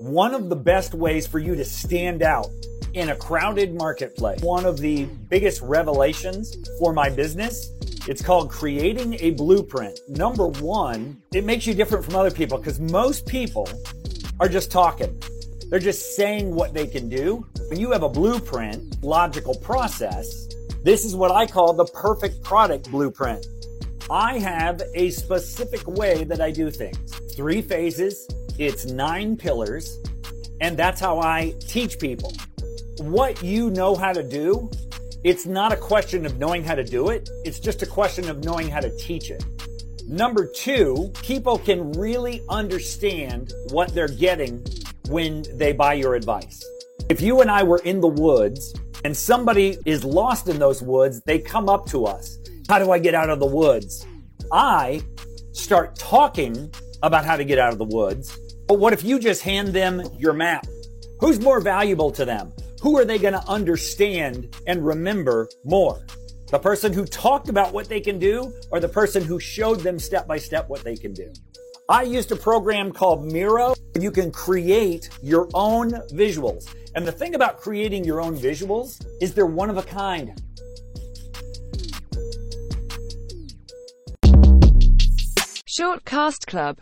One of the best ways for you to stand out in a crowded marketplace, one of the biggest revelations for my business, it's called creating a blueprint. Number one, it makes you different from other people because most people are just talking. They're just saying what they can do. When you have a blueprint, logical process, this is what I call the perfect product blueprint. I have a specific way that I do things. Three phases, it's nine pillars, and that's how I teach people. What you know how to do, it's not a question of knowing how to do it, it's just a question of knowing how to teach it. Number two, people can really understand what they're getting when they buy your advice. If you and I were in the woods and somebody is lost in those woods, they come up to us. How do I get out of the woods? I start talking about how to get out of the woods but what if you just hand them your map? Who's more valuable to them? Who are they going to understand and remember more? The person who talked about what they can do or the person who showed them step by step what they can do? I used a program called Miro. You can create your own visuals. And the thing about creating your own visuals is they're one of a kind. Shortcast Club